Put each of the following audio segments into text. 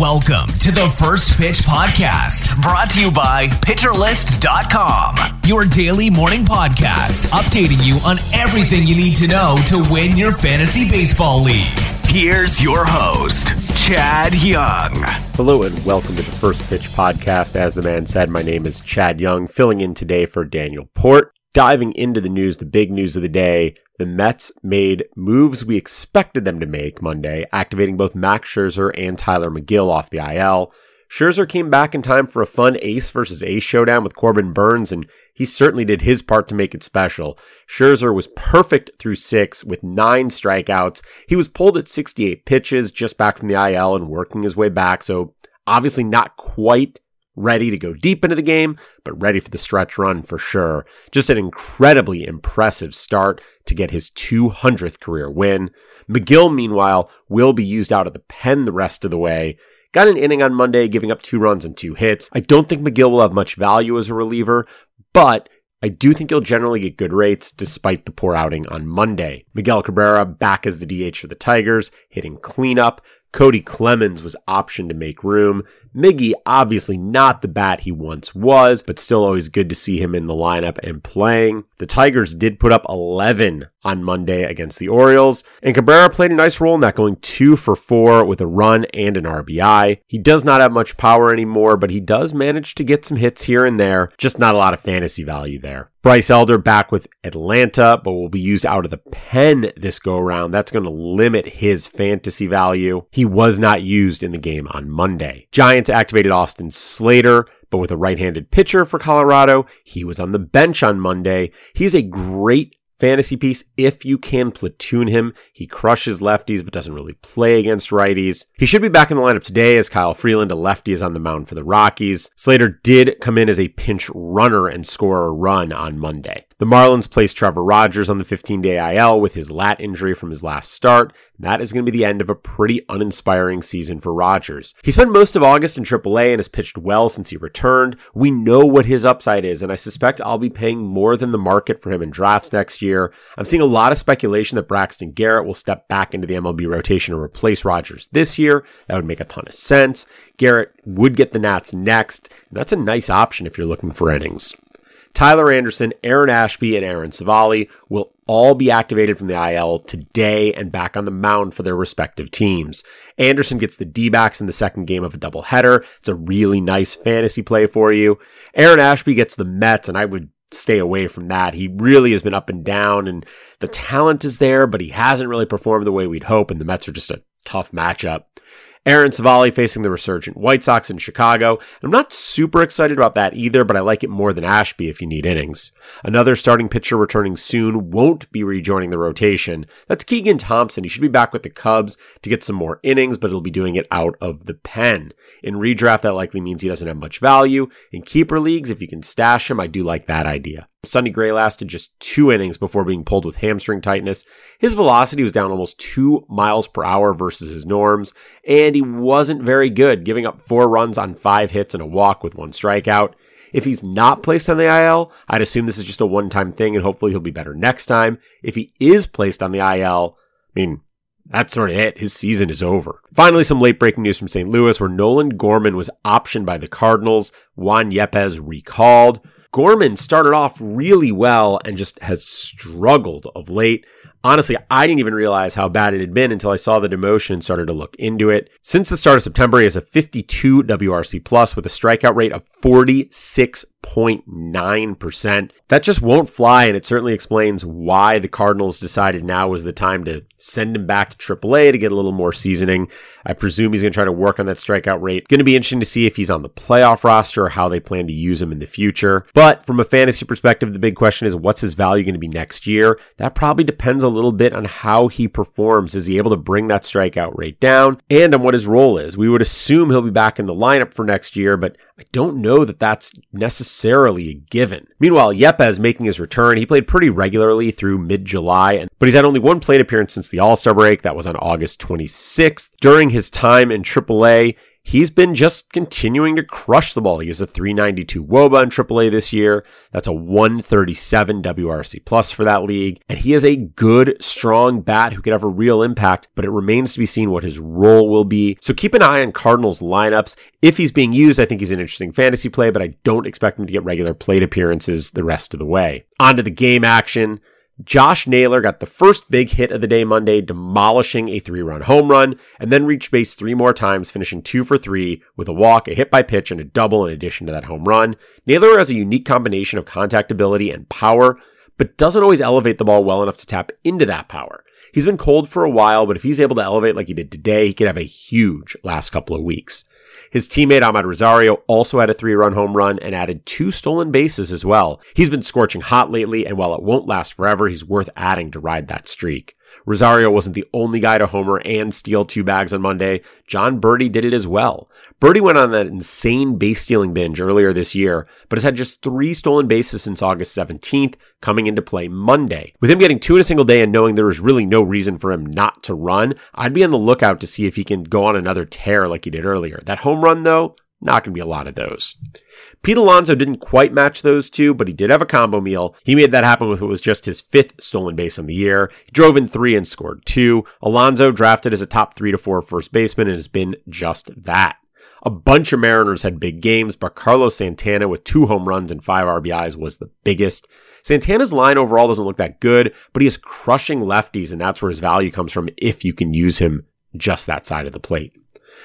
Welcome to the First Pitch Podcast, brought to you by PitcherList.com, your daily morning podcast, updating you on everything you need to know to win your fantasy baseball league. Here's your host, Chad Young. Hello and welcome to the First Pitch Podcast. As the man said, my name is Chad Young, filling in today for Daniel Port. Diving into the news, the big news of the day, the Mets made moves we expected them to make Monday, activating both Max Scherzer and Tylor Megill off the IL. Scherzer came back in time for a fun ace versus ace showdown with Corbin Burnes, and he certainly did his part to make it special. Scherzer was perfect through six with nine strikeouts. He was pulled at 68 pitches just back from the IL and working his way back, so obviously not quite ready to go deep into the game, but ready for the stretch run for sure. Just an incredibly impressive start to get his 200th career win. Megill, meanwhile, will be used out of the pen the rest of the way. Got an inning on Monday, giving up two runs and two hits. I don't think Megill will have much value as a reliever, but I do think he'll generally get good rates despite the poor outing on Monday. Miguel Cabrera back as the DH for the Tigers, hitting cleanup. Cody Clemens was optioned to make room. Miggy, obviously not the bat he once was, but still always good to see him in the lineup and playing. The Tigers did put up 11 on Monday against the Orioles, and Cabrera played a nice role in that, going two for four with a run and an RBI. He does not have much power anymore, but he does manage to get some hits here and there, just not a lot of fantasy value there. Bryce Elder back with Atlanta, but will be used out of the pen this go around. That's going to limit his fantasy value. He was not used in the game on Monday. Giants activated Austin Slater, but with a right-handed pitcher for Colorado, he was on the bench on Monday. He's a great fantasy piece if you can platoon him. He crushes lefties but doesn't really play against righties. He should be back in the lineup today as Kyle Freeland, a lefty, is on the mound for the Rockies. Slater did come in as a pinch runner and score a run on Monday. The Marlins placed Trevor Rogers on the 15 day IL with his lat injury from his last start. That is going to be the end of a pretty uninspiring season for Rogers. He spent most of August in AAA and has pitched well since he returned. We know what his upside is, and I suspect I'll be paying more than the market for him in drafts next year. I'm seeing a lot of speculation that Braxton Garrett will step back into the MLB rotation and replace Rogers this year. That would make a ton of sense. Garrett would get the Nats next, that's a nice option if you're looking for innings. Tyler Anderson, Aaron Ashby, and Aaron Civale will all be activated from the IL today and back on the mound for their respective teams. Anderson gets the D-backs in the second game of a doubleheader. It's a really nice fantasy play for you. Aaron Ashby gets the Mets, and I would stay away from that. He really has been up and down, and the talent is there, but he hasn't really performed the way we'd hope, and the Mets are just a tough matchup. Aaron Civale facing the resurgent White Sox in Chicago. I'm not super excited about that either, but I like it more than Ashby if you need innings. Another starting pitcher returning soon won't be rejoining the rotation. That's Keegan Thompson. He should be back with the Cubs to get some more innings, but he'll be doing it out of the pen. In redraft, that likely means he doesn't have much value. In keeper leagues, if you can stash him, I do like that idea. Sonny Gray lasted just two innings before being pulled with hamstring tightness. His velocity was down almost two miles per hour versus his norms, and he wasn't very good, giving up four runs on five hits and a walk with one strikeout. If he's not placed on the IL, I'd assume this is just a one time thing and hopefully he'll be better next time. If he is placed on the IL, I mean, that's sort of it. His season is over. Finally, some late breaking news from St. Louis where Nolan Gorman was optioned by the Cardinals. Juan Yepez recalled. Gorman started off really well and just has struggled of late. Honestly, I didn't even realize how bad it had been until I saw the demotion and started to look into it. Since the start of September, he has a 52 WRC plus with a strikeout rate of 46 0.9%. That just won't fly, and it certainly explains why the Cardinals decided now was the time to send him back to AAA to get a little more seasoning. I presume he's going to try to work on that strikeout rate. Going to be interesting to see if he's on the playoff roster or how they plan to use him in the future. But from a fantasy perspective, the big question is what's his value going to be next year? That probably depends a little bit on how he performs. Is he able to bring that strikeout rate down and on what his role is? We would assume he'll be back in the lineup for next year, but I don't know that that's necessarily a given. Meanwhile, Yepez making his return. He played pretty regularly through mid-July, but he's had only one plate appearance since the All-Star break. That was on August 26th. During his time in AAA, he's been just continuing to crush the ball. He has a 392 Woba in AAA this year. That's a 137 WRC plus for that league. And he is a good, strong bat who could have a real impact, but it remains to be seen what his role will be. So keep an eye on Cardinals lineups. If he's being used, I think he's an interesting fantasy play, but I don't expect him to get regular plate appearances the rest of the way. On to the game action. Josh Naylor got the first big hit of the day Monday, demolishing a three run home run, and then reached base three more times, finishing two for three with a walk, a hit by pitch, and a double in addition to that home run. Naylor has a unique combination of contact ability and power, but doesn't always elevate the ball well enough to tap into that power. He's been cold for a while, but if he's able to elevate like he did today, he could have a huge last couple of weeks. His teammate Amed Rosario also had a three run home run and added two stolen bases as well. He's been scorching hot lately, and while it won't last forever, he's worth adding to ride that streak. Rosario wasn't the only guy to homer and steal two bags on Monday. Jon Berti did it as well. Berti went on that insane base stealing binge earlier this year, but has had just three stolen bases since August 17th, coming into play Monday. With him getting two in a single day and knowing there was really no reason for him not to run, I'd be on the lookout to see if he can go on another tear like he did earlier. That home run, though, not going to be a lot of those. Pete Alonso didn't quite match those two, but he did have a combo meal. He made that happen with what was just his fifth stolen base on the year. He drove in three and scored two. Alonso drafted as a top three to four first baseman and has been just that. A bunch of Mariners had big games, but Carlos Santana with two home runs and five RBIs was the biggest. Santana's line overall doesn't look that good, but he is crushing lefties, and that's where his value comes from if you can use him just that side of the plate.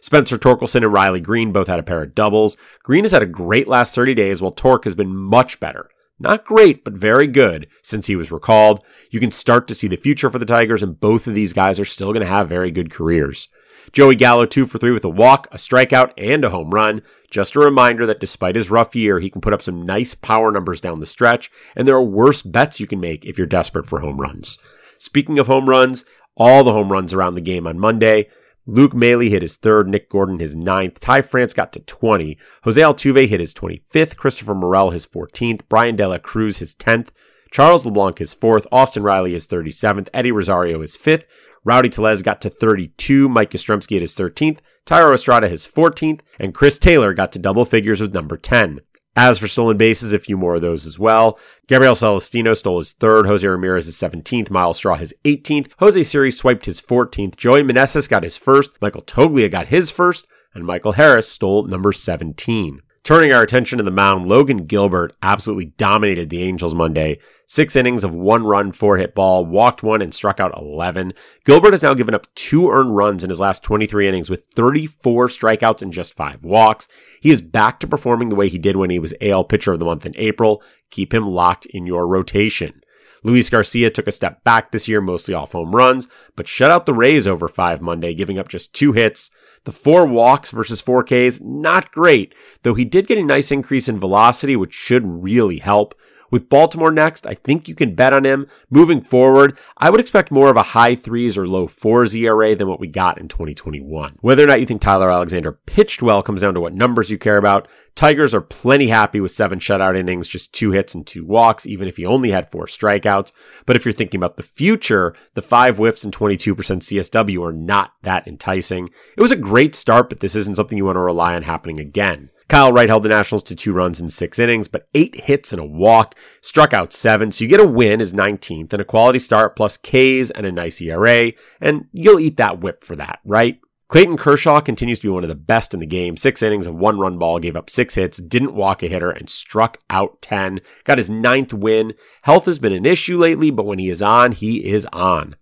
Spencer Torkelson and Riley Greene both had a pair of doubles. Greene has had a great last 30 days, while Torque has been much better. Not great, but very good since he was recalled. You can start to see the future for the Tigers, and both of these guys are still going to have very good careers. Joey Gallo, two for three with a walk, a strikeout, and a home run. Just a reminder that despite his rough year, he can put up some nice power numbers down the stretch, and there are worse bets you can make if you're desperate for home runs. Speaking of home runs, all the home runs around the game on Monday. Luke Maile hit his third, Nick Gordon his ninth, Ty France got to 20, Jose Altuve hit his 25th, Christopher Morel his 14th, Bryan De La Cruz his 10th, Charles LeBlanc his fourth, Austin Riley his 37th, Eddie Rosario his fifth, Rowdy Tellez got to 32, Mike Yastrzemski at his 13th, Thairo Estrada his 14th, and Chris Taylor got to double figures with number 10. As for stolen bases, a few more of those as well. Gabriel Celestino stole his third, Jose Ramirez his 17th, Myles Straw his 18th, Jose Siri swiped his 14th, Joey Meneses got his first, Michael Toglia got his first, and Michael Harris stole number 17. Turning our attention to the mound, Logan Gilbert absolutely dominated the Angels Monday. Six innings of one run, four hit ball, walked one and struck out 11. Gilbert has now given up two earned runs in his last 23 innings with 34 strikeouts and just five walks. He is back to performing the way he did when he was AL pitcher of the month in April. Keep him locked in your rotation. Luis Garcia took a step back this year, mostly off home runs, but shut out the Rays over five Monday, giving up just two hits. The four walks versus four Ks, not great, though he did get a nice increase in velocity, which should really help. With Baltimore next, I think you can bet on him. Moving forward, I would expect more of a high threes or low fours ERA than what we got in 2021. Whether or not you think Tyler Alexander pitched well comes down to what numbers you care about. Tigers are plenty happy with seven shutout innings, just two hits and two walks, even if he only had four strikeouts. But if you're thinking about the future, the five whiffs and 22% CSW are not that enticing. It was a great start, but this isn't something you want to rely on happening again. Kyle Wright held the Nationals to two runs in six innings, but eight hits and a walk, struck out seven. So you get a win as 19th and a quality start plus Ks and a nice ERA, and you'll eat that whip for that, right? Clayton Kershaw continues to be one of the best in the game. Six innings of one run ball, gave up six hits, didn't walk a hitter, and struck out 10. Got his ninth win. Health has been an issue lately, but when he is on, he is on.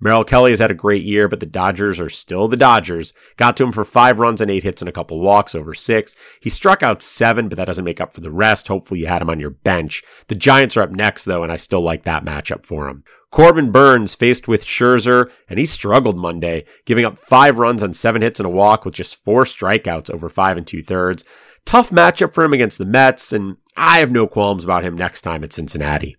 Merrill Kelly has had a great year, but the Dodgers are still the Dodgers. Got to him for five runs and eight hits and a couple walks over six. He struck out seven, but that doesn't make up for the rest. Hopefully you had him on your bench. The Giants are up next though, and I still like that matchup for him. Corbin Burnes faced with Scherzer, and he struggled Monday, giving up five runs on seven hits and a walk with just four strikeouts over five and two thirds. Tough matchup for him against the Mets, and I have no qualms about him next time at Cincinnati.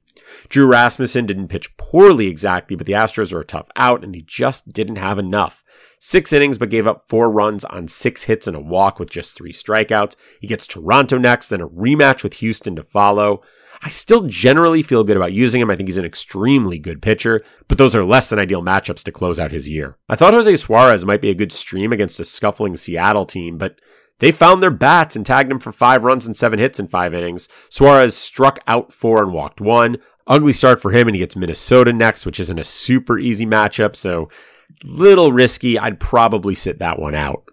Drew Rasmussen didn't pitch poorly exactly, but the Astros are a tough out and he just didn't have enough. Six innings, but gave up four runs on six hits and a walk with just three strikeouts. He gets Toronto next, then a rematch with Houston to follow. I still generally feel good about using him. I think he's an extremely good pitcher, but those are less than ideal matchups to close out his year. I thought Jose Suarez might be a good stream against a scuffling Seattle team, but they found their bats and tagged him for five runs and seven hits in five innings. Suarez struck out four and walked one. Ugly start for him, and he gets Minnesota next, which isn't a super easy matchup, so little risky. I'd probably sit that one out.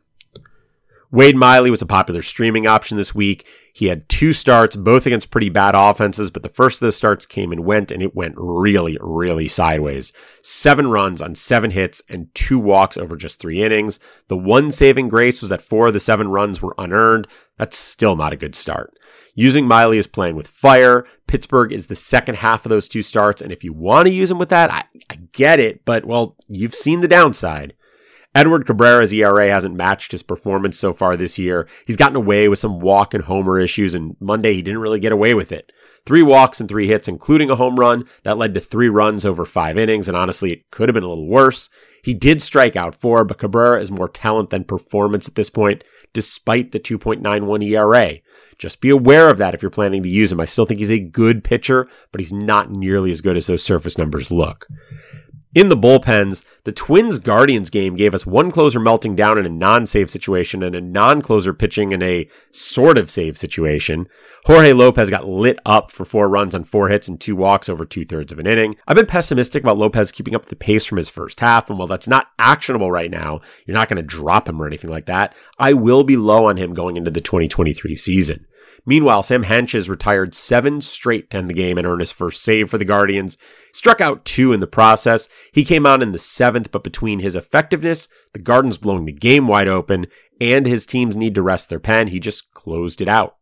Wade Miley was a popular streaming option this week. He had two starts, both against pretty bad offenses, but the first of those starts came and went, and it went really, really sideways. Seven runs on seven hits and two walks over just three innings. The one saving grace was that four of the seven runs were unearned. That's still not a good start. Using Miley is playing with fire. Pittsburgh is the second half of those two starts, and if you want to use him with that, I, I get it, but well, you've seen the downside. Edward Cabrera's ERA hasn't matched his performance so far this year. He's gotten away with some walk and homer issues, and Monday he didn't really get away with it. Three walks and three hits, including a home run. That led to three runs over five innings, and honestly, it could have been a little worse. He did strike out four, but Cabrera is more talent than performance at this point, despite the 2.91 ERA. Just be aware of that if you're planning to use him. I still think he's a good pitcher, but he's not nearly as good as those surface numbers look. In the bullpens, the Twins Guardians game gave us one closer melting down in a non save situation and a non closer pitching in a sort of save situation. Jorge Lopez got lit up for four runs on four hits and two walks over two thirds of an inning. I've been pessimistic about Lopez keeping up the pace from his first half, and while that's not actionable right now, you're not going to drop him or anything like that. I will be low on him going into the 2023 season. Meanwhile, Sam Hentges retired seven straight to end the game and earn his first save for the Guardians. Struck out two in the process. He came out in the seventh, but between his effectiveness, the Guardians blowing the game wide open, and his team's need to rest their pen, he just closed it out.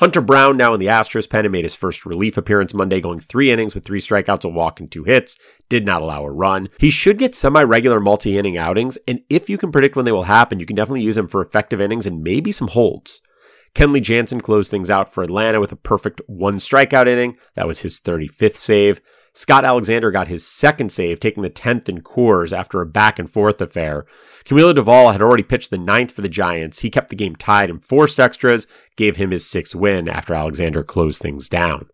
Hunter Brown, now in the Astros pen, and made his first relief appearance Monday, going three innings with three strikeouts, a walk, and two hits. Did not allow a run. He should get semi regular multi inning outings, and if you can predict when they will happen, you can definitely use him for effective innings and maybe some holds. Kenley Jansen closed things out for Atlanta with a perfect one strikeout inning. That was his 35th save. Scott Alexander got his second save, taking the 10th in Coors after a back and forth affair. Camilo Doval had already pitched the ninth for the Giants. He kept the game tied and forced extras, gave him his sixth win after Alexander closed things down.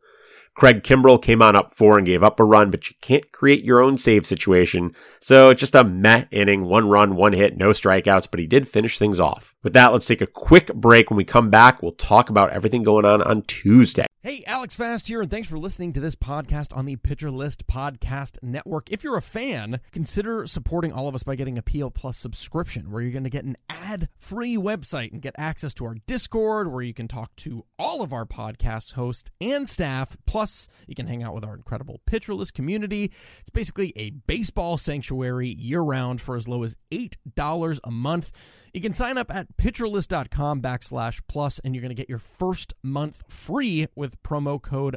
Craig Kimbrel came on up four and gave up a run, but you can't create your own save situation. So just a meh inning, one run, one hit, no strikeouts, but he did finish things off. With that, let's take a quick break. When we come back, we'll talk about everything going on on Tuesday. Hey, Alex Fast here, and thanks for listening to this podcast on the Pitcher List Podcast Network. If you're a fan, consider supporting all of us by getting a PL Plus subscription, where you're going to get an ad free website and get access to our Discord, where you can talk to all of our podcast hosts and staff. Plus, you can hang out with our incredible Pitcher List community. It's basically a baseball sanctuary year round for as low as $8 a month. You can sign up at pitcherlist.com backslash plus, and you're going to get your first month free with promo code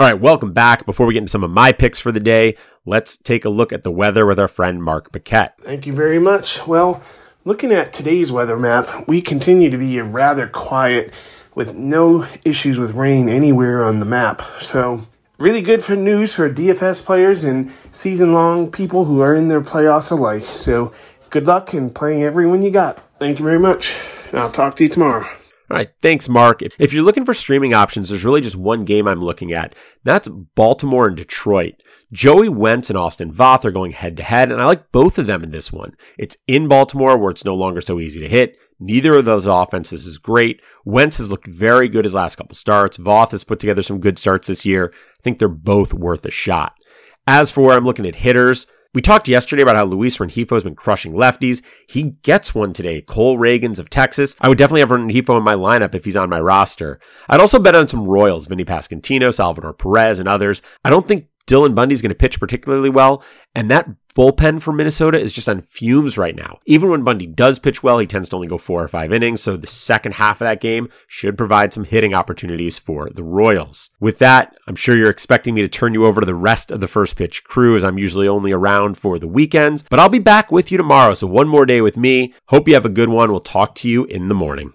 All right, welcome back. Before we get into some of my picks for the day, let's take a look at the weather with our friend Mark Paquette. Thank you very much. Well, looking at today's weather map, we continue to be rather quiet with no issues with rain anywhere on the map. So, really good for news for DFS players and season long people who are in their playoffs alike. So, good luck in playing everyone you got. Thank you very much. and I'll talk to you tomorrow. All right, thanks, Mark. If you're looking for streaming options, there's really just one game I'm looking at. That's Baltimore and Detroit. Joey Wentz and Austin Voth are going head to head, and I like both of them in this one. It's in Baltimore where it's no longer so easy to hit. Neither of those offenses is great. Wentz has looked very good his last couple starts. Voth has put together some good starts this year. I think they're both worth a shot. As for where I'm looking at hitters, we talked yesterday about how Luis Rengifo has been crushing lefties. He gets one today. Cole Ragans of Texas. I would definitely have Rengifo in my lineup if he's on my roster. I'd also bet on some Royals, Vinny Pasquantino, Salvador Perez, and others. I don't think Dylan Bundy's going to pitch particularly well. And that bullpen for Minnesota is just on fumes right now. Even when Bundy does pitch well, he tends to only go four or five innings. So the second half of that game should provide some hitting opportunities for the Royals. With that, I'm sure you're expecting me to turn you over to the rest of the first pitch crew as I'm usually only around for the weekends, but I'll be back with you tomorrow. So one more day with me. Hope you have a good one. We'll talk to you in the morning.